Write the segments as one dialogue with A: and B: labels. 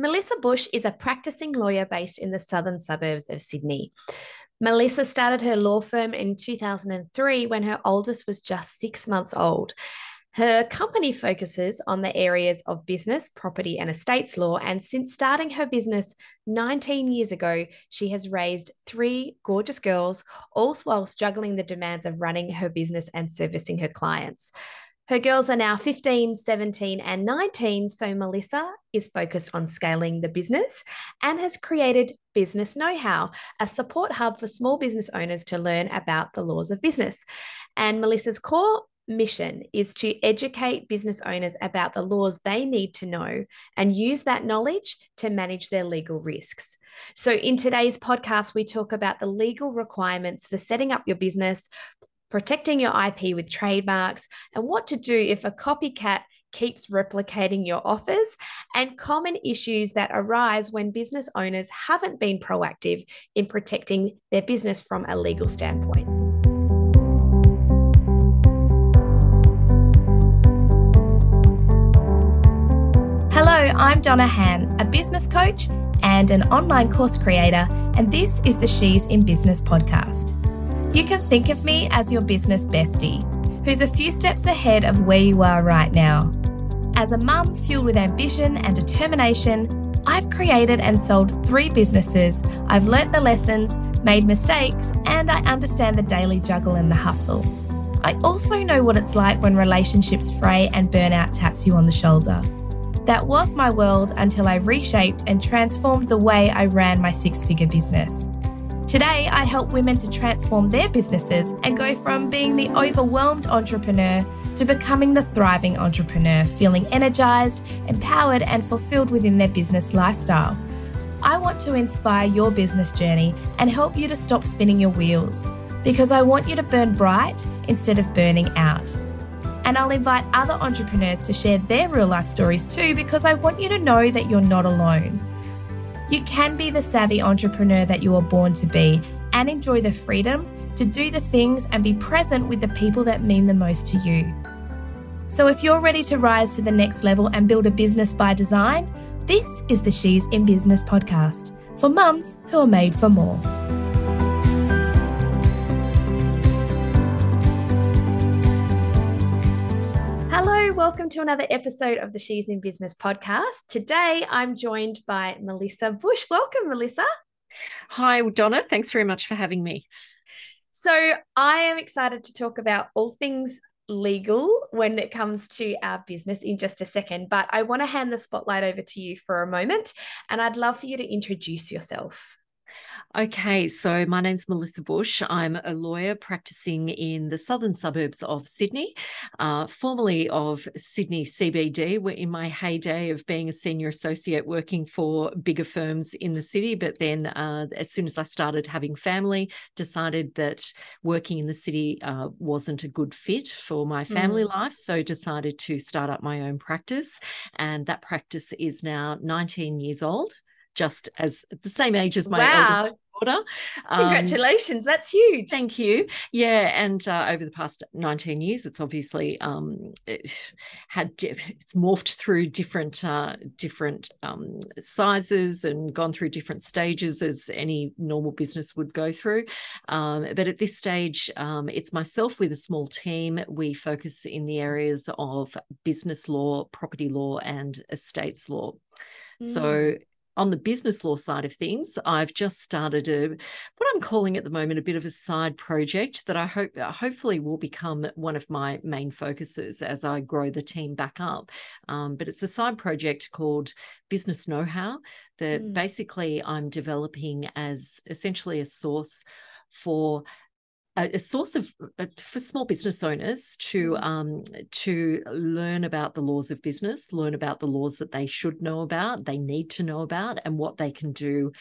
A: Melissa Bush is a practicing lawyer based in the southern suburbs of Sydney. Melissa started her law firm in 2003 when her oldest was just six months old. Her company focuses on the areas of business, property, and estates law. And since starting her business 19 years ago, she has raised three gorgeous girls, all whilst juggling the demands of running her business and servicing her clients. Her girls are now 15, 17, and 19. So Melissa is focused on scaling the business and has created Business Know How, a support hub for small business owners to learn about the laws of business. And Melissa's core mission is to educate business owners about the laws they need to know and use that knowledge to manage their legal risks. So, in today's podcast, we talk about the legal requirements for setting up your business, protecting your IP with trademarks, and what to do if a copycat keeps replicating your offers, and common issues that arise when business owners haven't been proactive in protecting their business from a legal standpoint. Hello, I'm Donna Han, a business coach and an online course creator, and this is the She's in Business podcast. You can think of me as your business bestie, who's a few steps ahead of where you are right now. As a mum fueled with ambition and determination, I've created and sold three businesses. I've learnt the lessons, made mistakes, and I understand the daily juggle and the hustle. I also know what it's like when relationships fray and burnout taps you on the shoulder. That was my world until I reshaped and transformed the way I ran my six figure business. Today, I help women to transform their businesses and go from being the overwhelmed entrepreneur to becoming the thriving entrepreneur, feeling energized, empowered, and fulfilled within their business lifestyle. I want to inspire your business journey and help you to stop spinning your wheels because I want you to burn bright instead of burning out. And I'll invite other entrepreneurs to share their real life stories too because I want you to know that you're not alone. You can be the savvy entrepreneur that you were born to be and enjoy the freedom to do the things and be present with the people that mean the most to you. So, if you're ready to rise to the next level and build a business by design, this is the She's in Business podcast for mums who are made for more. Welcome to another episode of the She's in Business podcast. Today I'm joined by Melissa Bush. Welcome, Melissa.
B: Hi, Donna. Thanks very much for having me.
A: So, I am excited to talk about all things legal when it comes to our business in just a second, but I want to hand the spotlight over to you for a moment and I'd love for you to introduce yourself.
B: Okay, so my name's Melissa Bush. I'm a lawyer practicing in the southern suburbs of Sydney, uh, formerly of Sydney CBD. We're in my heyday of being a senior associate working for bigger firms in the city. But then, uh, as soon as I started having family, decided that working in the city uh, wasn't a good fit for my family mm. life. So decided to start up my own practice. And that practice is now 19 years old just as the same age as my wow. eldest daughter.
A: Um, Congratulations, that's huge.
B: Thank you. Yeah, and uh, over the past 19 years, it's obviously um, it had it's morphed through different uh, different um, sizes and gone through different stages as any normal business would go through. Um, but at this stage, um, it's myself with a small team. We focus in the areas of business law, property law, and estates law. So mm on the business law side of things, I've just started a what I'm calling at the moment a bit of a side project that I hope uh, hopefully will become one of my main focuses as I grow the team back up. Um, but it's a side project called Business Know How that mm. basically I'm developing as essentially a source for a, source of uh, for small business owners to mm-hmm. um, to learn about the laws of business, learn about the laws that they should know about, they need to know about, and what they can do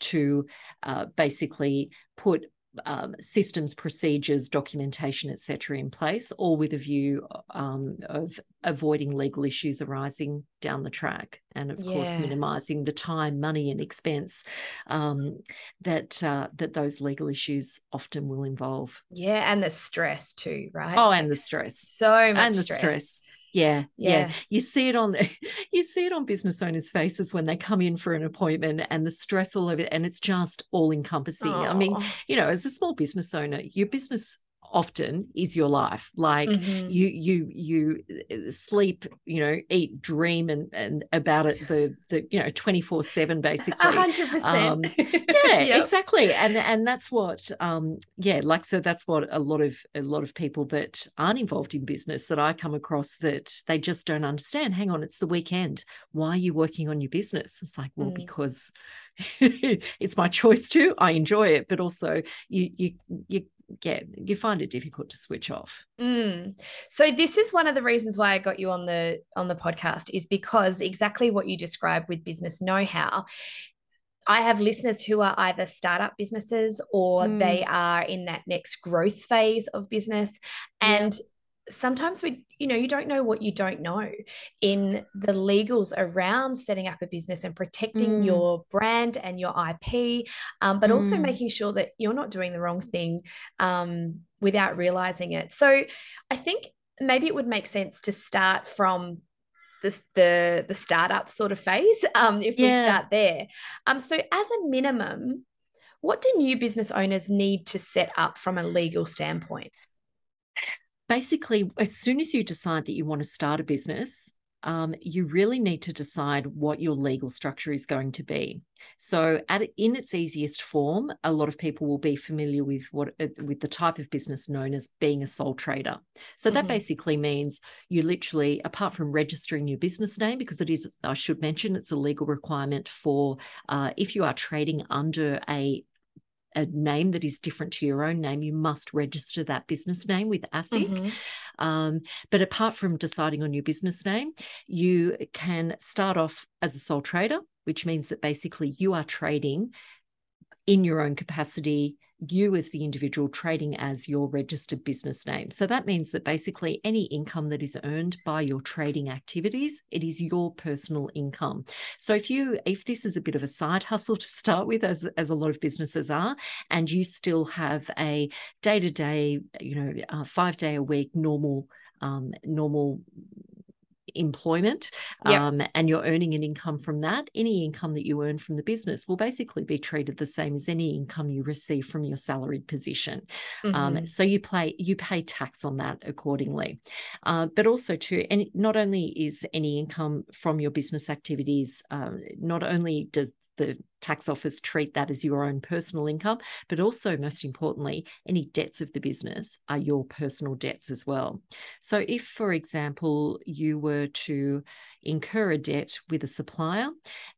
B: to uh, basically put um, systems, procedures, documentation, etc., in place, all with a view um, of avoiding legal issues arising down the track, and of yeah. course, minimising the time, money, and expense um, that uh, that those legal issues often will involve.
A: Yeah, and the stress too, right?
B: Oh, and the stress,
A: so much
B: and the
A: stress.
B: stress. Yeah, yeah, yeah. You see it on you see it on business owners' faces when they come in for an appointment and the stress all over it, and it's just all encompassing. I mean, you know, as a small business owner, your business often is your life. Like mm-hmm. you you you uh, sleep you know eat dream and and about it the the you know 24 7 basically.
A: 100% um,
B: yeah yep. exactly and and that's what um yeah like so that's what a lot of a lot of people that aren't involved in business that i come across that they just don't understand. Hang on it's the weekend. Why are you working on your business? It's like well mm. because it's my choice too. I enjoy it but also you you you yeah, you find it difficult to switch off.
A: Mm. So this is one of the reasons why I got you on the on the podcast is because exactly what you described with business know-how. I have listeners who are either startup businesses or mm. they are in that next growth phase of business. And sometimes we you know you don't know what you don't know in the legals around setting up a business and protecting mm. your brand and your ip um, but mm. also making sure that you're not doing the wrong thing um, without realizing it so i think maybe it would make sense to start from the, the, the startup sort of phase um, if yeah. we start there um, so as a minimum what do new business owners need to set up from a legal standpoint
B: basically, as soon as you decide that you want to start a business, um, you really need to decide what your legal structure is going to be. So, at in its easiest form, a lot of people will be familiar with what uh, with the type of business known as being a sole trader. So mm-hmm. that basically means you literally, apart from registering your business name, because it is, I should mention, it's a legal requirement for uh, if you are trading under a a name that is different to your own name, you must register that business name with ASIC. Mm-hmm. Um, but apart from deciding on your business name, you can start off as a sole trader, which means that basically you are trading in your own capacity you as the individual trading as your registered business name. So that means that basically any income that is earned by your trading activities, it is your personal income. So if you if this is a bit of a side hustle to start with as as a lot of businesses are and you still have a day-to-day, you know, uh, 5 day a week normal um, normal employment yep. um, and you're earning an income from that, any income that you earn from the business will basically be treated the same as any income you receive from your salaried position. Um, mm-hmm. Um, so you play you pay tax on that accordingly. Uh, but also too, and not only is any income from your business activities, um, not only does the tax office treat that as your own personal income, but also, most importantly, any debts of the business are your personal debts as well. So, if, for example, you were to incur a debt with a supplier,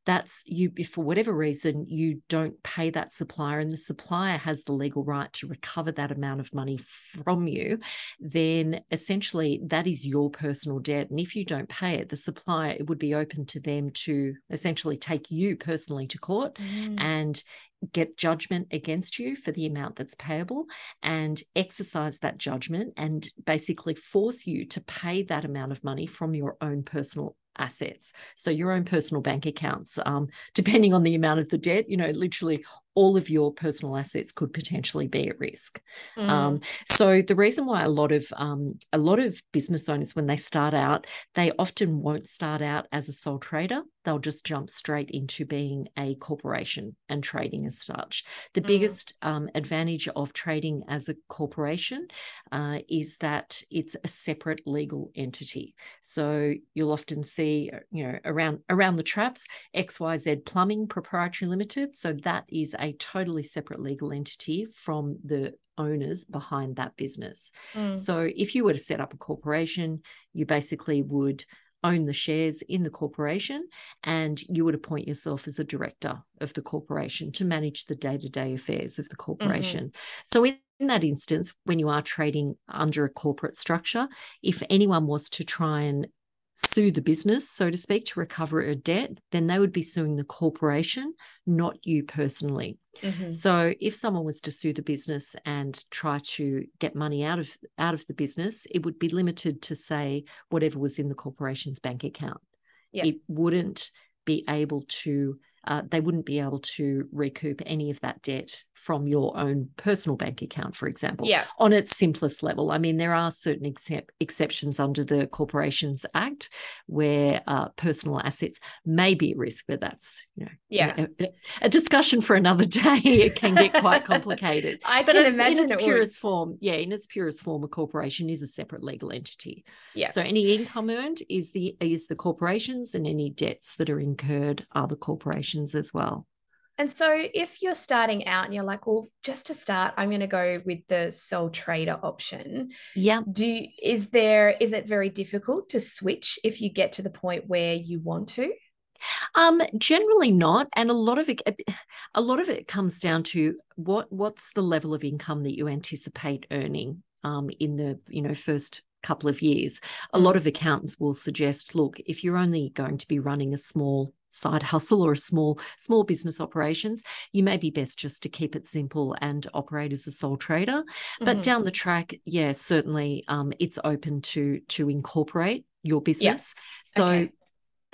B: that's you, if for whatever reason you don't pay that supplier and the supplier has the legal right to recover that amount of money from you, then essentially that is your personal debt. And if you don't pay it, the supplier, it would be open to them to essentially take you personally to court mm. and get judgment against you for the amount that's payable and exercise that judgment and basically force you to pay that amount of money from your own personal assets so your own personal bank accounts um, depending on the amount of the debt you know literally all of your personal assets could potentially be at risk. Mm. Um, so the reason why a lot of um, a lot of business owners, when they start out, they often won't start out as a sole trader. They'll just jump straight into being a corporation and trading as such. The mm. biggest um, advantage of trading as a corporation uh, is that it's a separate legal entity. So you'll often see, you know, around around the traps, XYZ Plumbing Proprietary Limited. So that is a a totally separate legal entity from the owners behind that business. Mm. So if you were to set up a corporation, you basically would own the shares in the corporation and you would appoint yourself as a director of the corporation to manage the day-to-day affairs of the corporation. Mm-hmm. So in in that instance, when you are trading under a corporate structure, if anyone was to try and sue the business, so to speak, to recover a debt, then they would be suing the corporation, not you personally. Mm-hmm. So if someone was to sue the business and try to get money out of out of the business, it would be limited to say whatever was in the corporation's bank account. Yep. It wouldn't be able to uh, they wouldn't be able to recoup any of that debt from your own personal bank account, for example.
A: Yeah.
B: On its simplest level. I mean, there are certain excep- exceptions under the Corporations Act where uh, personal assets may be at risk, but that's, you know,
A: yeah.
B: a, a discussion for another day. It can get quite complicated.
A: I
B: but
A: can imagine
B: in its
A: it
B: purest form, yeah, in its purest form, a corporation is a separate legal entity.
A: Yeah.
B: So any income earned is the is the corporations, and any debts that are incurred are the corporations as well.
A: And so, if you're starting out and you're like, well, just to start, I'm going to go with the sole trader option.
B: Yeah.
A: Do you, is there is it very difficult to switch if you get to the point where you want to?
B: Um, generally not, and a lot of it, a lot of it comes down to what what's the level of income that you anticipate earning um, in the you know first couple of years. A lot
A: Mm.
B: of accountants will suggest, look, if you're only going to be running a small side hustle or a small small business operations you may be best just to keep it simple and operate as a sole trader but
A: Mhm.
B: down the track yeah certainly um, it's open to to incorporate your business so
A: Okay.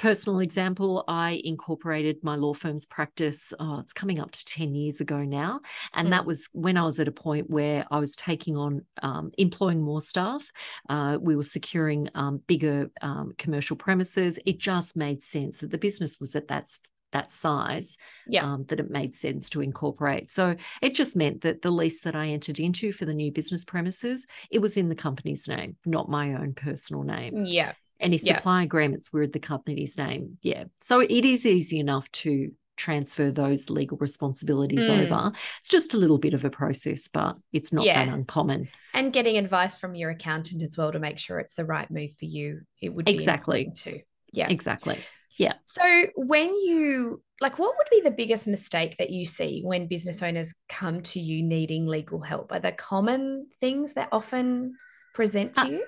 B: Personal example i incorporated my law firm's practice oh it's coming up to 10 years ago now and that
A: Mm.
B: was when i was at a point where i was taking on um, employing more staff uh, we were securing um, bigger um, commercial premises it just made sense that the business was at that that size
A: Yeah.
B: um, that it made sense to incorporate so it just meant that the lease that i entered into for the new business premises it was in the company's name not my own personal name
A: yeah.
B: Any
A: Yeah.
B: supply agreements were the company's name. Yeah. So it is easy enough to transfer those legal responsibilities
A: Mm.
B: over. It's just a little bit of a process, but it's not
A: Yeah.
B: that uncommon.
A: And getting advice from your accountant as well to make sure it's the right move for you. It would be
B: Exactly.
A: too. Yeah.
B: Exactly. Yeah.
A: So when you like what would be the biggest mistake that you see when business owners come to you needing legal help? Are there common things that often present to
B: Uh,
A: you?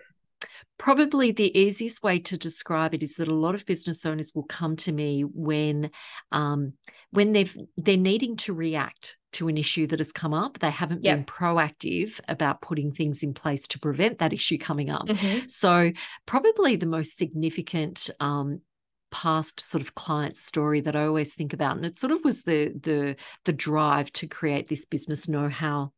B: Probably the easiest way to describe it is that a lot of business owners will come to me when um, when they've they're needing to react to an issue that has come up. They haven't
A: Yep.
B: been proactive about putting things in place to prevent that issue coming up.
A: Mhm.
B: So, probably the most significant um, past sort of client story that I always think about, and it sort of was the the the drive to create this business know-how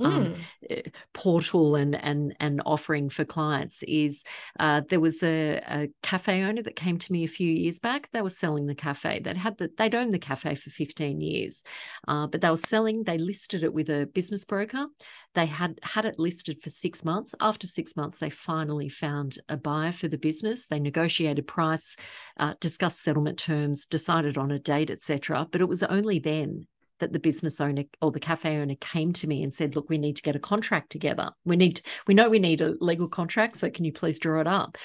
B: um,
A: Mm.
B: uh, portal and and and offering for clients is uh, there was a, a cafe owner that came to me a few years back. They were selling the cafe. They'd had the, they'd owned the cafe for 15 years, uh, but they were selling. They listed it with a business broker. They had had it listed for six months. After six months, they finally found a buyer for the business. They negotiated price, uh, discussed settlement terms, decided on a date, etc. But it was only then that the business owner or the cafe owner came to me and said, "Look, we need to get a contract together. We need, we know we need a legal contract. So can you please draw it up?"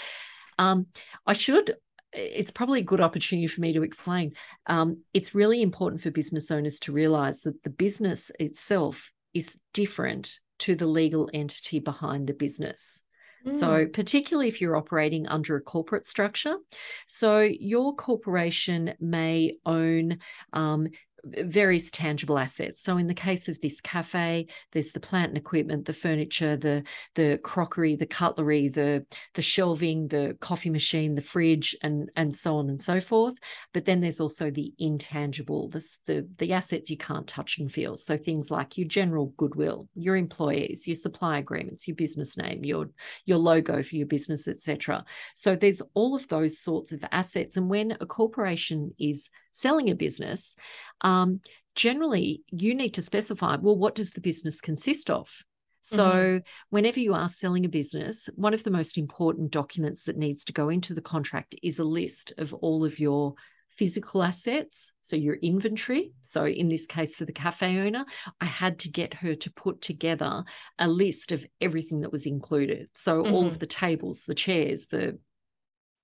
B: Um, I should. It's probably a good opportunity for me to explain. Um, it's really important for business owners to realize that the business itself is different to the legal entity behind the business. So,
A: Mm.
B: particularly if you're operating under a corporate structure, so your corporation may own um, various tangible assets. So, in the case of this cafe, there's the plant and equipment, the furniture, the the crockery, the cutlery, the the shelving, the coffee machine, the fridge, and and so on and so forth. But then there's also the intangible, this the the assets you can't touch and feel. So things like your general goodwill, your employees, your supply agreements, your business name, your your logo for your business, etc. So there's all of those sorts of assets. And when a corporation is selling a business, um, Um, generally you need to specify, well, what does the business consist of? So, mm-hmm. whenever you are selling a business, one of the most important documents that needs to go into the contract is a list of all of your physical assets. So, your inventory. So, in this case, for the cafe owner, I had to get her to put together a list of everything that was included. So, all mm-hmm. of the tables, the chairs, the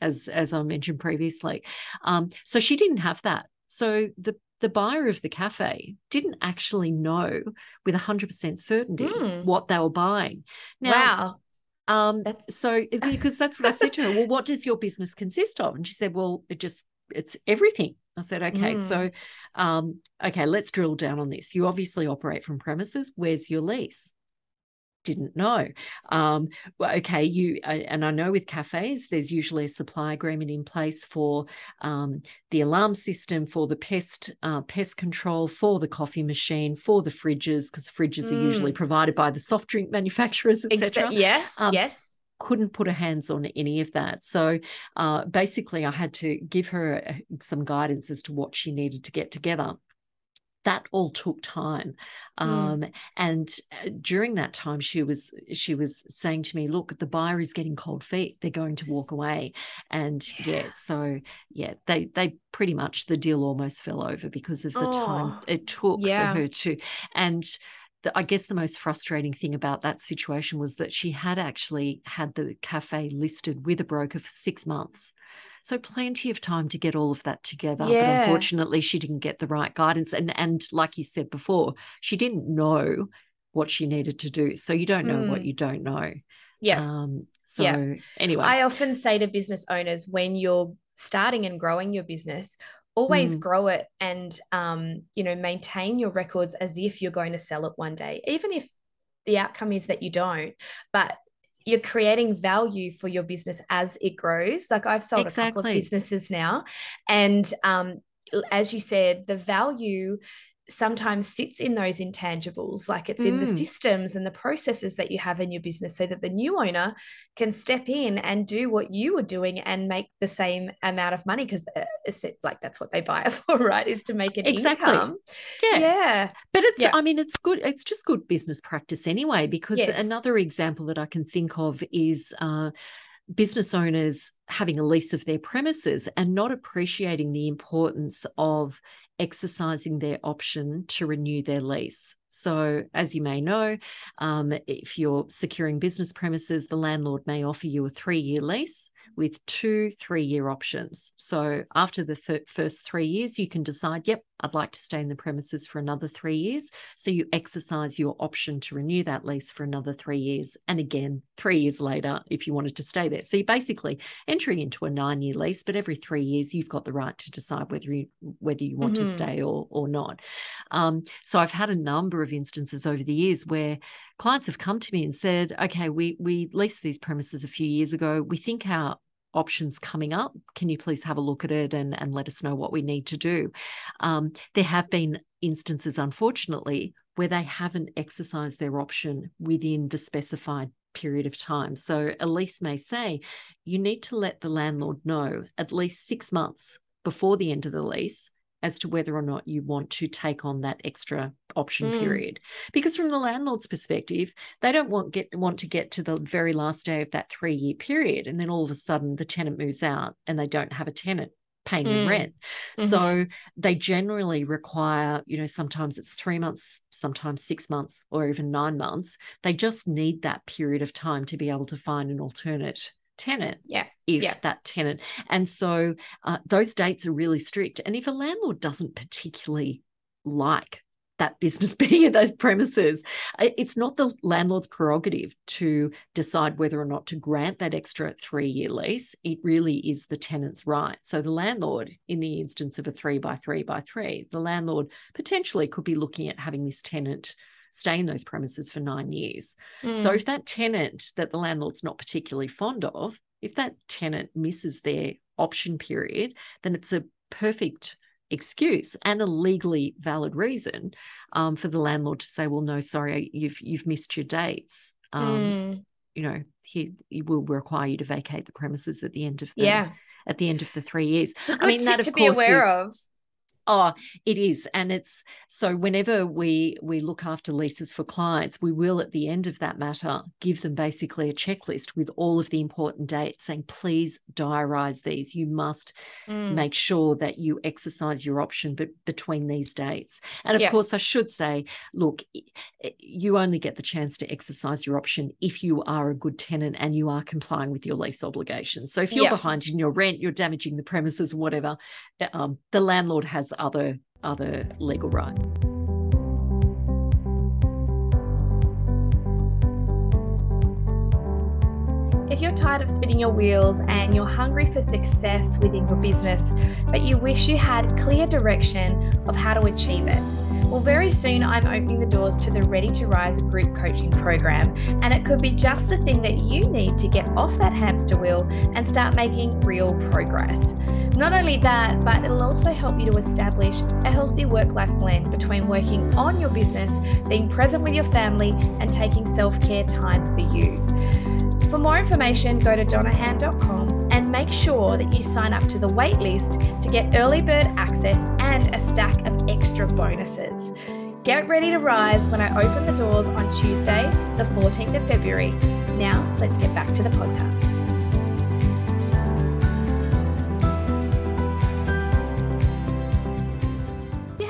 B: as as I mentioned previously. Um, so she didn't have that. So the the buyer of the cafe didn't actually know with 100% certainty
A: Mm.
B: what they were buying. Now,
A: wow.
B: um,
A: That's-
B: so because that's what I said to her. Well, what does your business consist of? And she said, Well, it just it's everything. I said, okay,
A: Mm.
B: so um, okay, let's drill down on this. You obviously operate from premises. Where's your lease? Didn't know. Um, well, okay, you and I know with cafes, there's usually a supply agreement in place for um, the alarm system, for the pest uh, pest control, for the coffee machine, for the fridges, because fridges mm. are usually mm. provided by the soft drink manufacturers, etc.
A: yes, um, yes
B: couldn't put her hands on any of that. So uh, basically, I had to give her uh, some guidance as to what she needed to get together that all took time mm. um, and uh, during that time she was she was saying to me look the buyer is getting cold feet they're going to walk away and yeah, yeah so yeah they they pretty much the deal almost fell over because of the oh, time it took yeah. for her to and the, I guess the most frustrating thing about that situation was that she had actually had the cafe listed with a broker for six months. So plenty of time to get all of that together. Yeah. But unfortunately, she didn't get the right guidance. And and like you said before, she didn't know what she needed to do. So you don't know mm. what you don't know.
A: Yeah.
B: Um, so yeah. anyway.
A: I often say to business owners when you're starting and growing your business, always mm. grow it and um, you know, maintain your records as if you're going to sell it one day, even if the outcome is that you don't. But you're creating value for your business as it grows. Like I've sold exactly. a couple of businesses now, and um, as you said, the value sometimes sits in those intangibles like it's mm. in the mm. systems and the processes that you have in your business so that the new owner can step in and do what you were doing and make the same amount of money because uh, it's like that's what they buy it for right is to make an exactly. income
B: yeah yeah but it's yeah. i mean it's good it's just good business practice anyway because yes. another example that i can think of is uh, business owners having a lease of their premises and not appreciating the importance of exercising their option to renew their lease. So, as you may know, um, if you're securing business premises, the landlord may offer you a three year lease with two three year options. So, after the th- first three years, you can decide, yep, I'd like to stay in the premises for another three years. So, you exercise your option to renew that lease for another three years. And again, three years later, if you wanted to stay there. So, you're basically entering into a nine year lease, but every three years, you've got the right to decide whether you, whether you want mm-hmm. to stay or, or not. Um, so, I've had a number of instances over the years where clients have come to me and said, okay, we we leased these premises a few years ago. We think our options coming up. Can you please have a look at it and, and let us know what we need to do? Um, there have been instances, unfortunately, where they haven't exercised their option within the specified period of time. So a lease may say you need to let the landlord know at least six months before the end of the lease as to whether or not you want to take on that extra option mm. period because from the landlord's perspective they don't want get want to get to the very last day of that 3 year period and then all of a sudden the tenant moves out and they don't have a tenant paying mm. them rent mm-hmm. so they generally require you know sometimes it's 3 months sometimes 6 months or even 9 months they just need that period of time to be able to find an alternate tenant.
A: Yeah.
B: If
A: yeah.
B: that tenant. And so uh, those dates are really strict. And if a landlord doesn't particularly like that business being in those premises. It's not the landlord's prerogative to decide whether or not to grant that extra three year lease. It really is the tenant's right. So, the landlord, in the instance of a three by three by three, the landlord potentially could be looking at having this tenant stay in those premises for nine years. Mm. So if that tenant that the landlord's not particularly fond of, if that tenant misses their option period, then it's a perfect excuse and a legally valid reason um, for the landlord to say, "Well, no, sorry, you've you've missed your dates." Um, mm. You know, he, he will require you to vacate the premises at the end of the
A: yeah
B: at the end of the three years.
A: I mean, that of to course be aware is, of.
B: Oh, it is, and it's so. Whenever we we look after leases for clients, we will at the end of that matter give them basically a checklist with all of the important dates, saying, "Please diarise these. You must mm. make sure that you exercise your option, but between these dates." And of yeah. course, I should say, look, you only get the chance to exercise your option if you are a good tenant and you are complying with your lease obligations. So if you're yeah. behind in your rent, you're damaging the premises, whatever, um, the landlord has other other legal rights.
A: If you're tired of spinning your wheels and you're hungry for success within your business, but you wish you had clear direction of how to achieve it, Well, very soon I'm opening the doors to the Ready to Rise group coaching program, and it could be just the thing that you need to get off that hamster wheel and start making real progress. Not only that, but it'll also help you to establish a healthy work life blend between working on your business, being present with your family, and taking self care time for you. For more information, go to donnahan.com and make sure that you sign up to the waitlist to get early bird access and a stack of extra bonuses. Get ready to rise when I open the doors on Tuesday, the 14th of February. Now, let's get back to the podcast.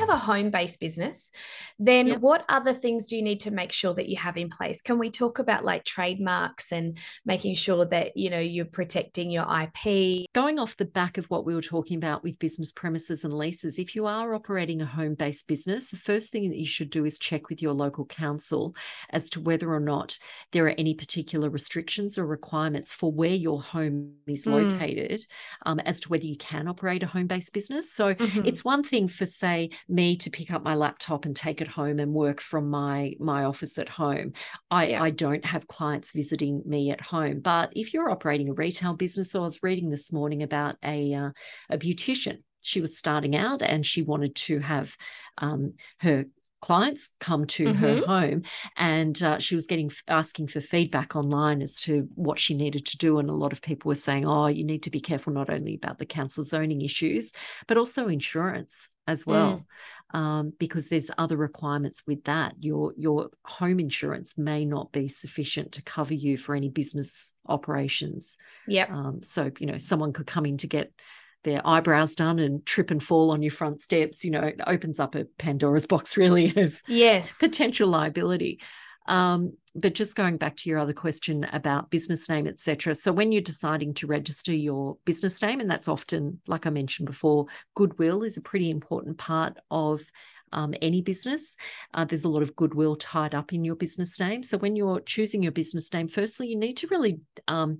A: Have a home based business, then yep. what other things do you need to make sure that you have in place? Can we talk about like trademarks and making sure that you know you're protecting your IP?
B: Going off the back of what we were talking about with business premises and leases, if you are operating a home based business, the first thing that you should do is check with your local council as to whether or not there are any particular restrictions or requirements for where your home is mm. located um, as to whether you can operate a home based business. So mm-hmm. it's one thing for, say, me to pick up my laptop and take it home and work from my my office at home. I, yeah. I don't have clients visiting me at home. But if you're operating a retail business, so I was reading this morning about a uh, a beautician she was starting out and she wanted to have um, her clients come to mm-hmm. her home and uh, she was getting asking for feedback online as to what she needed to do and a lot of people were saying oh you need to be careful not only about the council zoning issues but also insurance as well mm. um, because there's other requirements with that your your home insurance may not be sufficient to cover you for any business operations
A: yeah
B: um, so you know someone could come in to get their eyebrows done and trip and fall on your front steps, you know, it opens up a Pandora's box really of
A: yes
B: potential liability. Um, but just going back to your other question about business name, etc. So when you're deciding to register your business name, and that's often, like I mentioned before, goodwill is a pretty important part of um, any business. Uh, there's a lot of goodwill tied up in your business name. So when you're choosing your business name, firstly, you need to really um,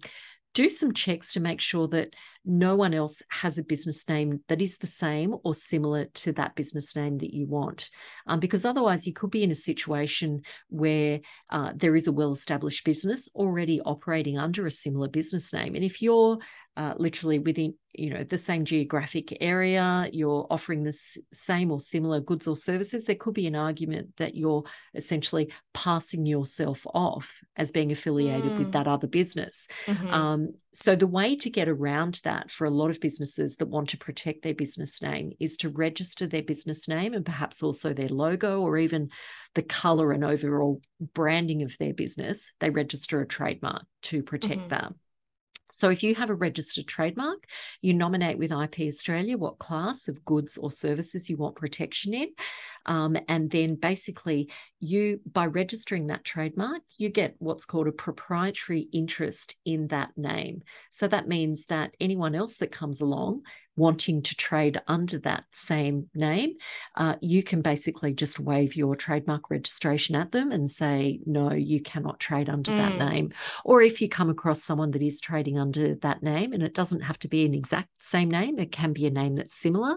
B: do some checks to make sure that no one else has a business name that is the same or similar to that business name that you want. Um, because otherwise, you could be in a situation where uh, there is a well established business already operating under a similar business name. And if you're uh, literally within you know the same geographic area you're offering the same or similar goods or services there could be an argument that you're essentially passing yourself off as being affiliated mm. with that other business mm-hmm. um, so the way to get around that for a lot of businesses that want to protect their business name is to register their business name and perhaps also their logo or even the color and overall branding of their business they register a trademark to protect mm-hmm. that so if you have a registered trademark, you nominate with IP Australia what class of goods or services you want protection in. Um, and then basically, you by registering that trademark, you get what's called a proprietary interest in that name. So that means that anyone else that comes along wanting to trade under that same name, uh, you can basically just waive your trademark registration at them and say, no, you cannot trade under mm. that name. Or if you come across someone that is trading under that name, and it doesn't have to be an exact same name, it can be a name that's similar.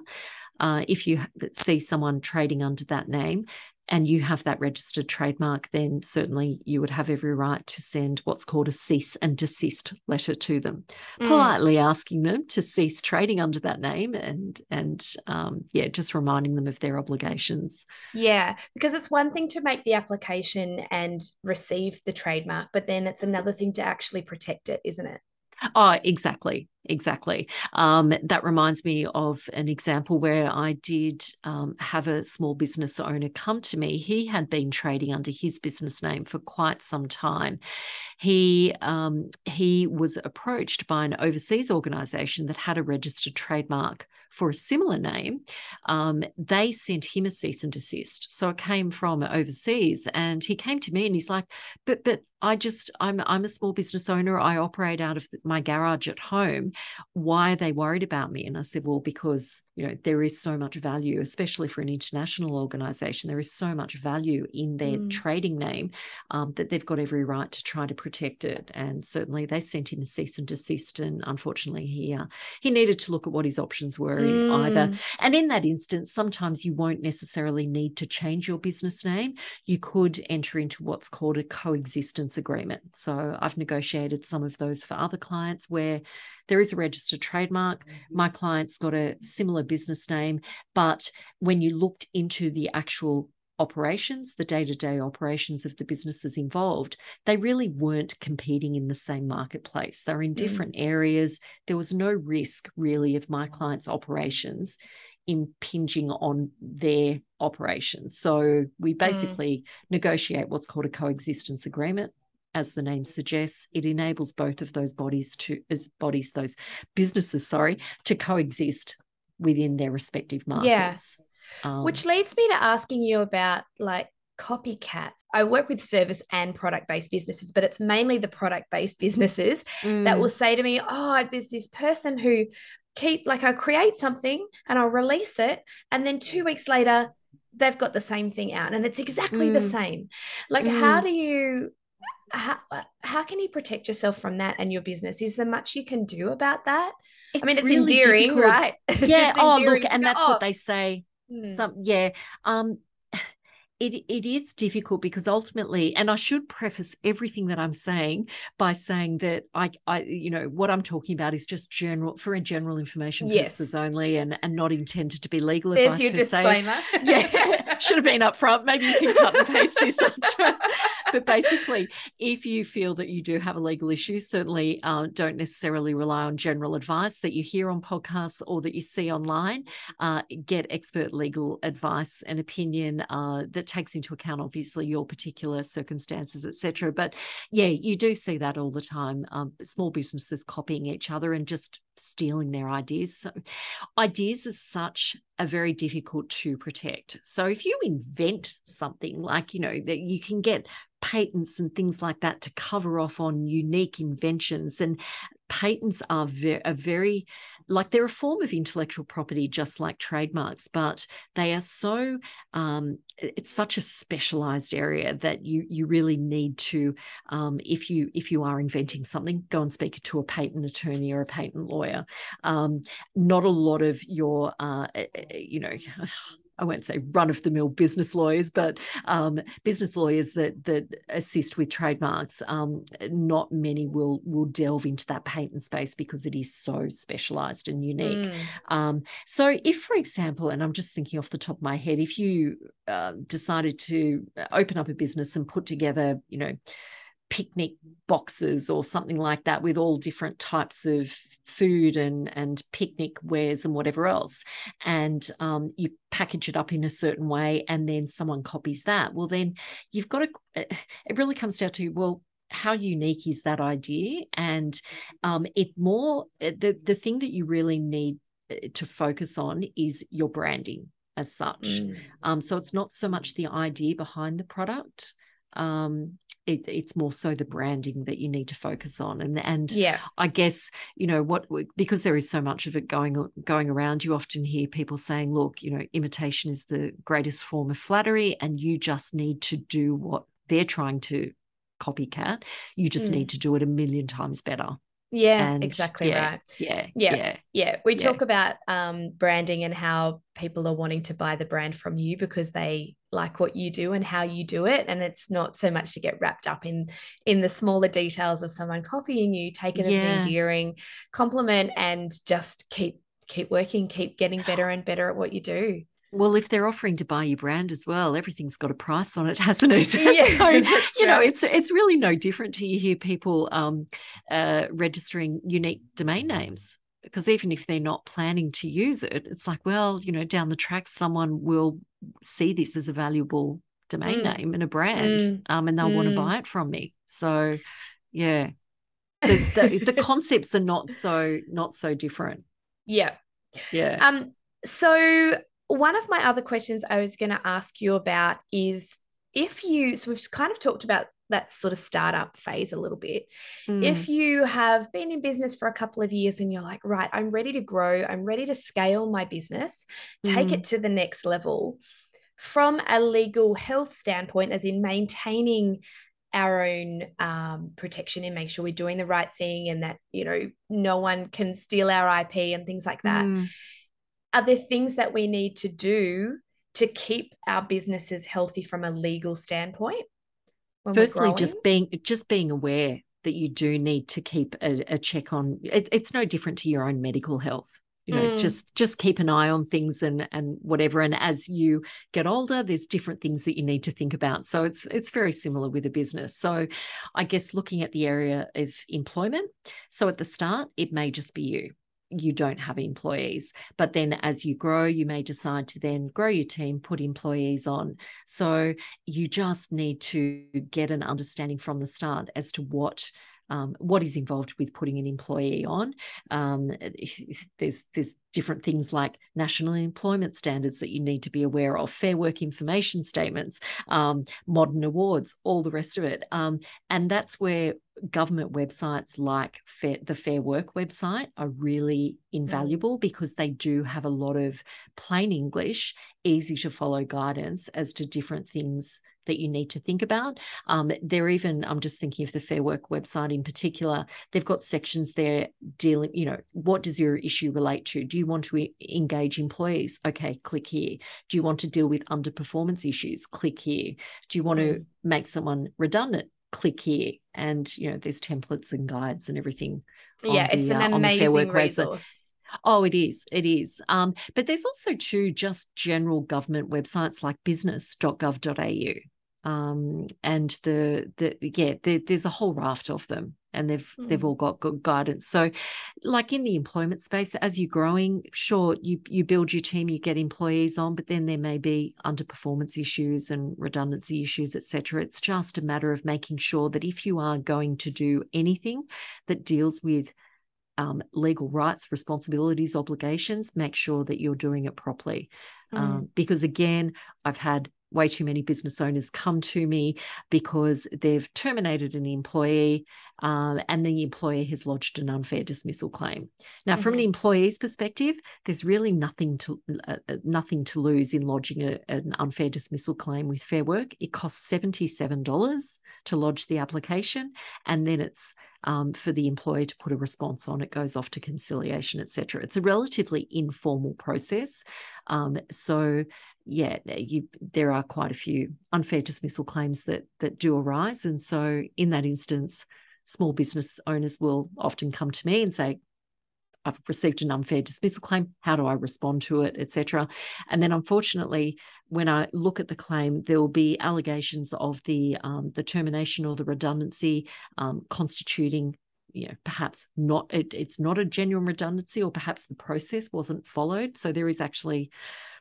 B: Uh, if you see someone trading under that name, and you have that registered trademark, then certainly you would have every right to send what's called a cease and desist letter to them, mm. politely asking them to cease trading under that name and and um, yeah, just reminding them of their obligations.
A: Yeah, because it's one thing to make the application and receive the trademark, but then it's another thing to actually protect it, isn't it?
B: Oh, exactly. Exactly. Um, that reminds me of an example where I did um, have a small business owner come to me. He had been trading under his business name for quite some time. He um, he was approached by an overseas organisation that had a registered trademark for a similar name. Um, they sent him a cease and desist, so it came from overseas, and he came to me and he's like, "But but I just I'm I'm a small business owner. I operate out of my garage at home." Saying, Why are they worried about me? And I said, Well, because you know there is so much value especially for an international organization there is so much value in their mm. trading name um, that they've got every right to try to protect it and certainly they sent him a cease and desist and unfortunately he uh, he needed to look at what his options were mm. either and in that instance sometimes you won't necessarily need to change your business name you could enter into what's called a coexistence agreement so i've negotiated some of those for other clients where there is a registered trademark. Mm-hmm. My client's got a similar business name, but when you looked into the actual operations, the day to day operations of the businesses involved, they really weren't competing in the same marketplace. They're in mm. different mm. areas. There was no risk really of my client's operations impinging on their operations. So we mm. basically mm. negotiate what's called a coexistence agreement as the name suggests, it enables both of those bodies to as bodies, those businesses, sorry, to coexist within their respective markets.
A: Yeah. Um, Which leads me to asking you about like copycats. I work with service and product based businesses, but it's mainly the product based businesses mm. that will say to me, Oh, there's this person who keep like I create something and I'll release it. And then two weeks later, they've got the same thing out and it's exactly mm. the same. Like, mm. how do you how, how can you protect yourself from that and your business? Is there much you can do about that? It's I mean, it's really endearing, difficult. right?
B: Yeah. oh, look, and go, that's oh. what they say. Hmm. Some, yeah. Um, it, it is difficult because ultimately, and I should preface everything that I'm saying by saying that I, I you know, what I'm talking about is just general for a general information yes. purposes only, and and not intended to be legal
A: There's advice. There's your disclaimer.
B: yeah, should have been up front. Maybe you can cut and paste this. but basically, if you feel that you do have a legal issue, certainly uh, don't necessarily rely on general advice that you hear on podcasts or that you see online. Uh, get expert legal advice and opinion uh, that takes into account obviously your particular circumstances, etc. But yeah, you do see that all the time. Um, small businesses copying each other and just stealing their ideas. So ideas as such are very difficult to protect. So if you invent something like, you know, that you can get patents and things like that to cover off on unique inventions. And patents are very, a very like they're a form of intellectual property, just like trademarks, but they are so um, it's such a specialized area that you you really need to um, if you if you are inventing something, go and speak to a patent attorney or a patent lawyer. Um, not a lot of your uh, you know I won't say run of the mill business lawyers, but um, business lawyers that that assist with trademarks. Um, not many will will delve into that patent space because it is so specialized and unique. Mm. Um, so, if, for example, and I'm just thinking off the top of my head, if you uh, decided to open up a business and put together, you know picnic boxes or something like that with all different types of food and and picnic wares and whatever else. And um, you package it up in a certain way and then someone copies that. Well then you've got to eh, it really comes down to well how unique is that idea? And um, it more eh, the the thing that you really need eh, to focus on is your branding as such. Mm. um, so it's not so much the idea behind the product um, it, it's more so the branding that you need to focus on and and
A: yeah
B: i guess you know what because there is so much of it going going around you often hear people saying look you know imitation is the greatest form of flattery and you just need to do what they're trying to copycat you just mm. need to do it a million times better
A: yeah, and exactly
B: yeah,
A: right.
B: Yeah,
A: yeah, yeah, yeah. We yeah. talk about um, branding and how people are wanting to buy the brand from you because they like what you do and how you do it, and it's not so much to get wrapped up in in the smaller details of someone copying you. Take it yeah. as an endearing compliment and just keep keep working, keep getting better and better at what you do.
B: Well, if they're offering to buy your brand as well, everything's got a price on it, hasn't it? Yeah, so you know, it's it's really no different to you hear people um, uh, registering unique domain names because even if they're not planning to use it, it's like, well, you know, down the track, someone will see this as a valuable domain mm. name and a brand, mm. um, and they'll mm. want to buy it from me. So, yeah, the, the, the concepts are not so not so different.
A: Yeah,
B: yeah.
A: Um. So one of my other questions I was going to ask you about is if you, so we've kind of talked about that sort of startup phase a little bit. Mm. If you have been in business for a couple of years and you're like, right, I'm ready to grow, I'm ready to scale my business, take mm. it to the next level. From a legal health standpoint, as in maintaining our own um, protection and make sure we're doing the right thing and that you know no one can steal our ip and things like that mm. are there things that we need to do to keep our businesses healthy from a legal standpoint
B: firstly just being just being aware that you do need to keep a, a check on it, it's no different to your own medical health you know mm. just just keep an eye on things and and whatever and as you get older there's different things that you need to think about. So it's it's very similar with a business. So i guess looking at the area of employment so at the start it may just be you you don't have employees. But then as you grow, you may decide to then grow your team, put employees on. So you just need to get an understanding from the start as to what um, what is involved with putting an employee on. Um, there's there's different things like national employment standards that you need to be aware of, fair work information statements, um, modern awards, all the rest of it. Um, and that's where government websites like fair, the Fair Work website are really mm. invaluable because they do have a lot of plain English, easy to follow guidance as to different things that you need to think about. Um, they're even, I'm just thinking of the Fair Work website in particular, they've got sections there dealing, you know, what does your issue relate to? Do you want to engage employees? Okay, click here. Do you want to deal with underperformance issues? Click here. Do you want to mm. make someone redundant? Click here. And, you know, there's templates and guides and everything.
A: Yeah, it's an uh, amazing resource.
B: Oh, it is. It is. Um, but there's also too just general government websites like business.gov.au um, and the the yeah there, there's a whole raft of them and they've mm. they've all got good guidance so like in the employment space as you're growing sure you you build your team you get employees on but then there may be underperformance issues and redundancy issues etc it's just a matter of making sure that if you are going to do anything that deals with um, legal rights, responsibilities, obligations, make sure that you're doing it properly. Mm. Um, because again, I've had way too many business owners come to me because they've terminated an employee um, and the employer has lodged an unfair dismissal claim. Now, mm-hmm. from an mm-hmm. employee's perspective, there's really nothing to uh, uh, nothing to lose in lodging a, an unfair dismissal claim with Fair Work. It costs seventy seven dollars to lodge the application, and then it's um, for the employer to put a response on. It goes off to conciliation, etc. It's a relatively informal process. Um, so, yeah, you, there are quite a few unfair dismissal claims that that do arise, and so in that instance, small business owners will often come to me and say, I've received an unfair dismissal claim. How do I respond to it, etc. And then, unfortunately, when I look at the claim, there will be allegations of the um, the termination or the redundancy um, constituting you know perhaps not it, it's not a genuine redundancy or perhaps the process wasn't followed so there is actually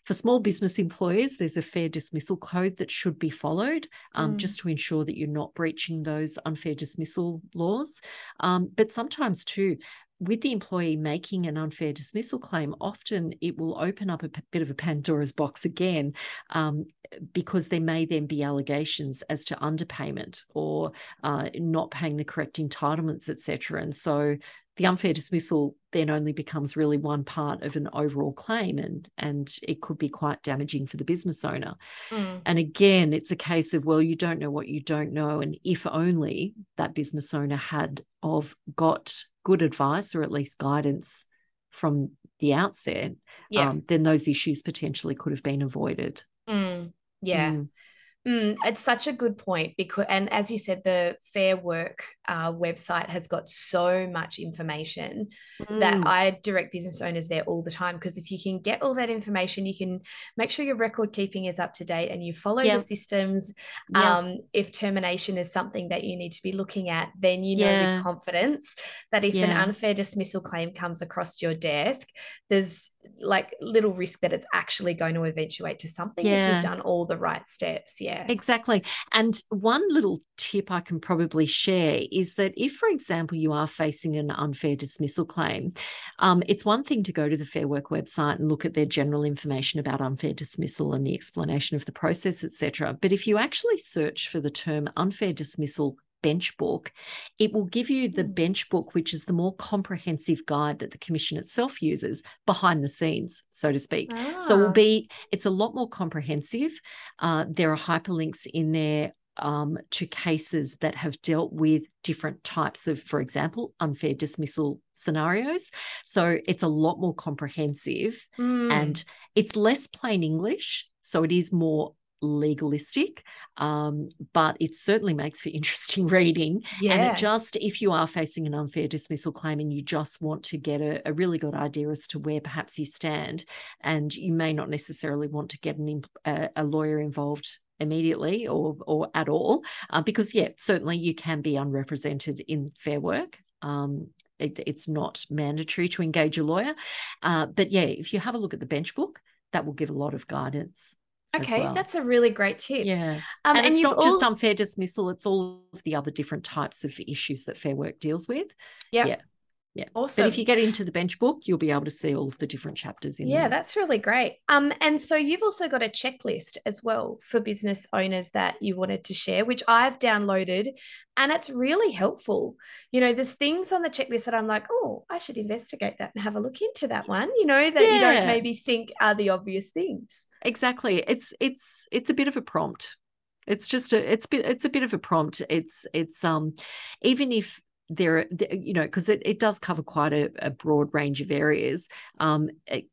B: for small business employers there's a fair dismissal code that should be followed um, mm. just to ensure that you're not breaching those unfair dismissal laws um, but sometimes too with the employee making an unfair dismissal claim, often it will open up a p- bit of a Pandora's box again, um, because there may then be allegations as to underpayment or uh, not paying the correct entitlements, etc. And so the unfair dismissal then only becomes really one part of an overall claim and and it could be quite damaging for the business owner mm. and again it's a case of well you don't know what you don't know and if only that business owner had of got good advice or at least guidance from the outset, yeah. um, then those issues potentially could have been avoided.
A: Mm, yeah. Mm. Mm, it's such a good point because, and as you said, the Fair Work uh, website has got so much information mm. that I direct business owners there all the time. Because if you can get all that information, you can make sure your record keeping is up to date and you follow yeah. the systems. Yeah. Um, if termination is something that you need to be looking at, then you know yeah. with confidence that if an unfair dismissal claim comes across your desk, there's like little risk that it's actually going to eventuate to something yeah. if you've done all the right steps. Yeah.
B: Exactly. And one little tip I can probably share is that if, for example, you are facing an unfair dismissal claim, um, it's one thing to go to the Fair Work website and look at their general information about unfair dismissal and the explanation of the process, etc. But if you actually search for the term unfair dismissal bench book, it will give you the mm. bench book, which is the more comprehensive guide that the commission itself uses behind the scenes, so to speak. Ah. So it will ah. be it's a lot more comprehensive. Uh, there are hyperlinks in there um, to cases that have dealt with different types of, for example, unfair dismissal scenarios. So it's a lot more comprehensive mm. and it's less plain English. So it is more legalistic, um, but it certainly makes for interesting reading. Yeah. And it just, if you are facing an unfair dismissal claim and you just want to get a, a, really good idea as to where perhaps you stand, and you may not necessarily want to get an, a, a lawyer involved immediately or or at all, uh, because yeah, certainly you can be unrepresented in fair work. Um, it, it's not mandatory to engage a lawyer, uh, but yeah, if you have a look at the bench book, that will give a lot of guidance.
A: Okay,
B: well.
A: that's a really great tip.
B: Yeah. Um, and, and, it's not all... just unfair dismissal, it's all of the other different types of issues that Fair Work deals with.
A: Yep.
B: Yeah. Yeah. Awesome. But if you get into the bench book, you'll be able to see all of the different chapters in
A: yeah,
B: there.
A: that's really great. Um, and so you've also got a checklist as well for business owners that you wanted to share, which I've downloaded and it's really helpful. You know, there's things on the checklist that I'm like, oh, I should investigate that and have a look into that one, you know, that yeah. you don't maybe think are the obvious things.
B: Exactly. It's it's it's a bit of a prompt it's just a it's bit it's a bit of a prompt it's it's um even if there, you know, because it, it does cover quite a, a broad range of areas. Um, it,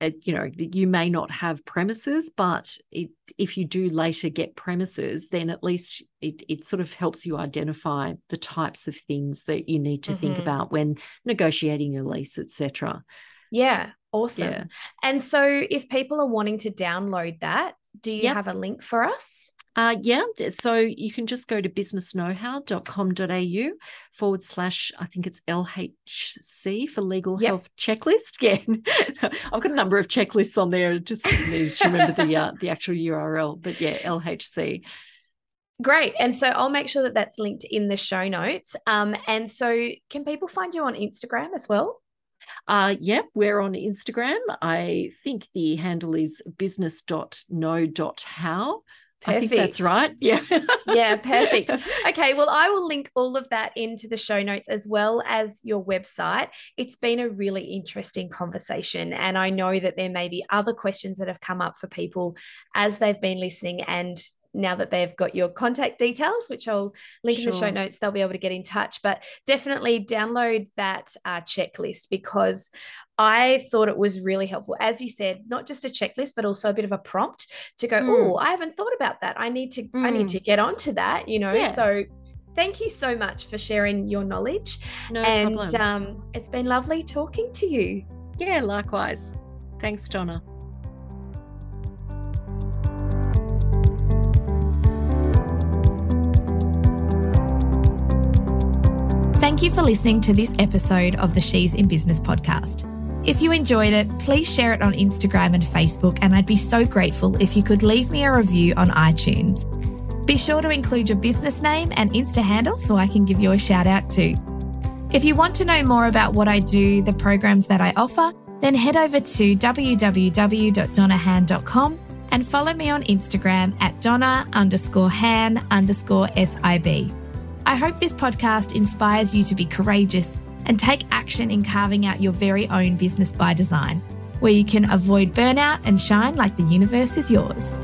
B: it, you know, you may not have premises, but it, if you do later get premises, then at least it, it sort of helps you identify the types of things that you need to mm-hmm. think about when negotiating your lease, etc.
A: Yeah, awesome. Yeah. And so, if people are wanting to download that, do you yep. have a link for us?
B: Uh, yeah, so you can just go to businessknowhow.com.au forward slash, I think it's LHC for legal yep. health checklist. Yeah, I've got a number of checklists on there. Just need to remember the uh, the actual URL, but yeah, LHC.
A: Great. And so I'll make sure that that's linked in the show notes. Um, and so can people find you on Instagram as well?
B: Uh, yeah, we're on Instagram. I think the handle is business.know.how. Perfect. I think that's right. Yeah.
A: yeah, perfect. Okay, well, I will link all of that into the show notes as well as your website. It's been a really interesting conversation. And I know that there may be other questions that have come up for people as they've been listening and now that they've got your contact details, which I'll link sure. in the show notes, they'll be able to get in touch. But definitely download that uh, checklist because I thought it was really helpful. As you said, not just a checklist, but also a bit of a prompt to go, mm. oh, I haven't thought about that. I need to, mm. I need mm. to get onto that, you know. Yeah. So thank you so much for sharing your knowledge.
B: No
A: and
B: problem.
A: Um, it's been lovely talking to you.
B: Yeah, likewise. Thanks, Donna.
A: Thank you for listening to this episode of the She's in Business podcast. If you enjoyed it, please share it on Instagram and Facebook, and I'd be so grateful if you could leave me a review on iTunes. Be sure to include your business name and Insta handle so I can give you a shout out too. If you want to know more about what I do, the programs that I offer, then head over to www.donnahan.com and follow me on Instagram at donna underscore han underscore SIB. I hope this podcast inspires you to be courageous and take action in carving out your very own business by design, where you can avoid burnout and shine like the universe is yours.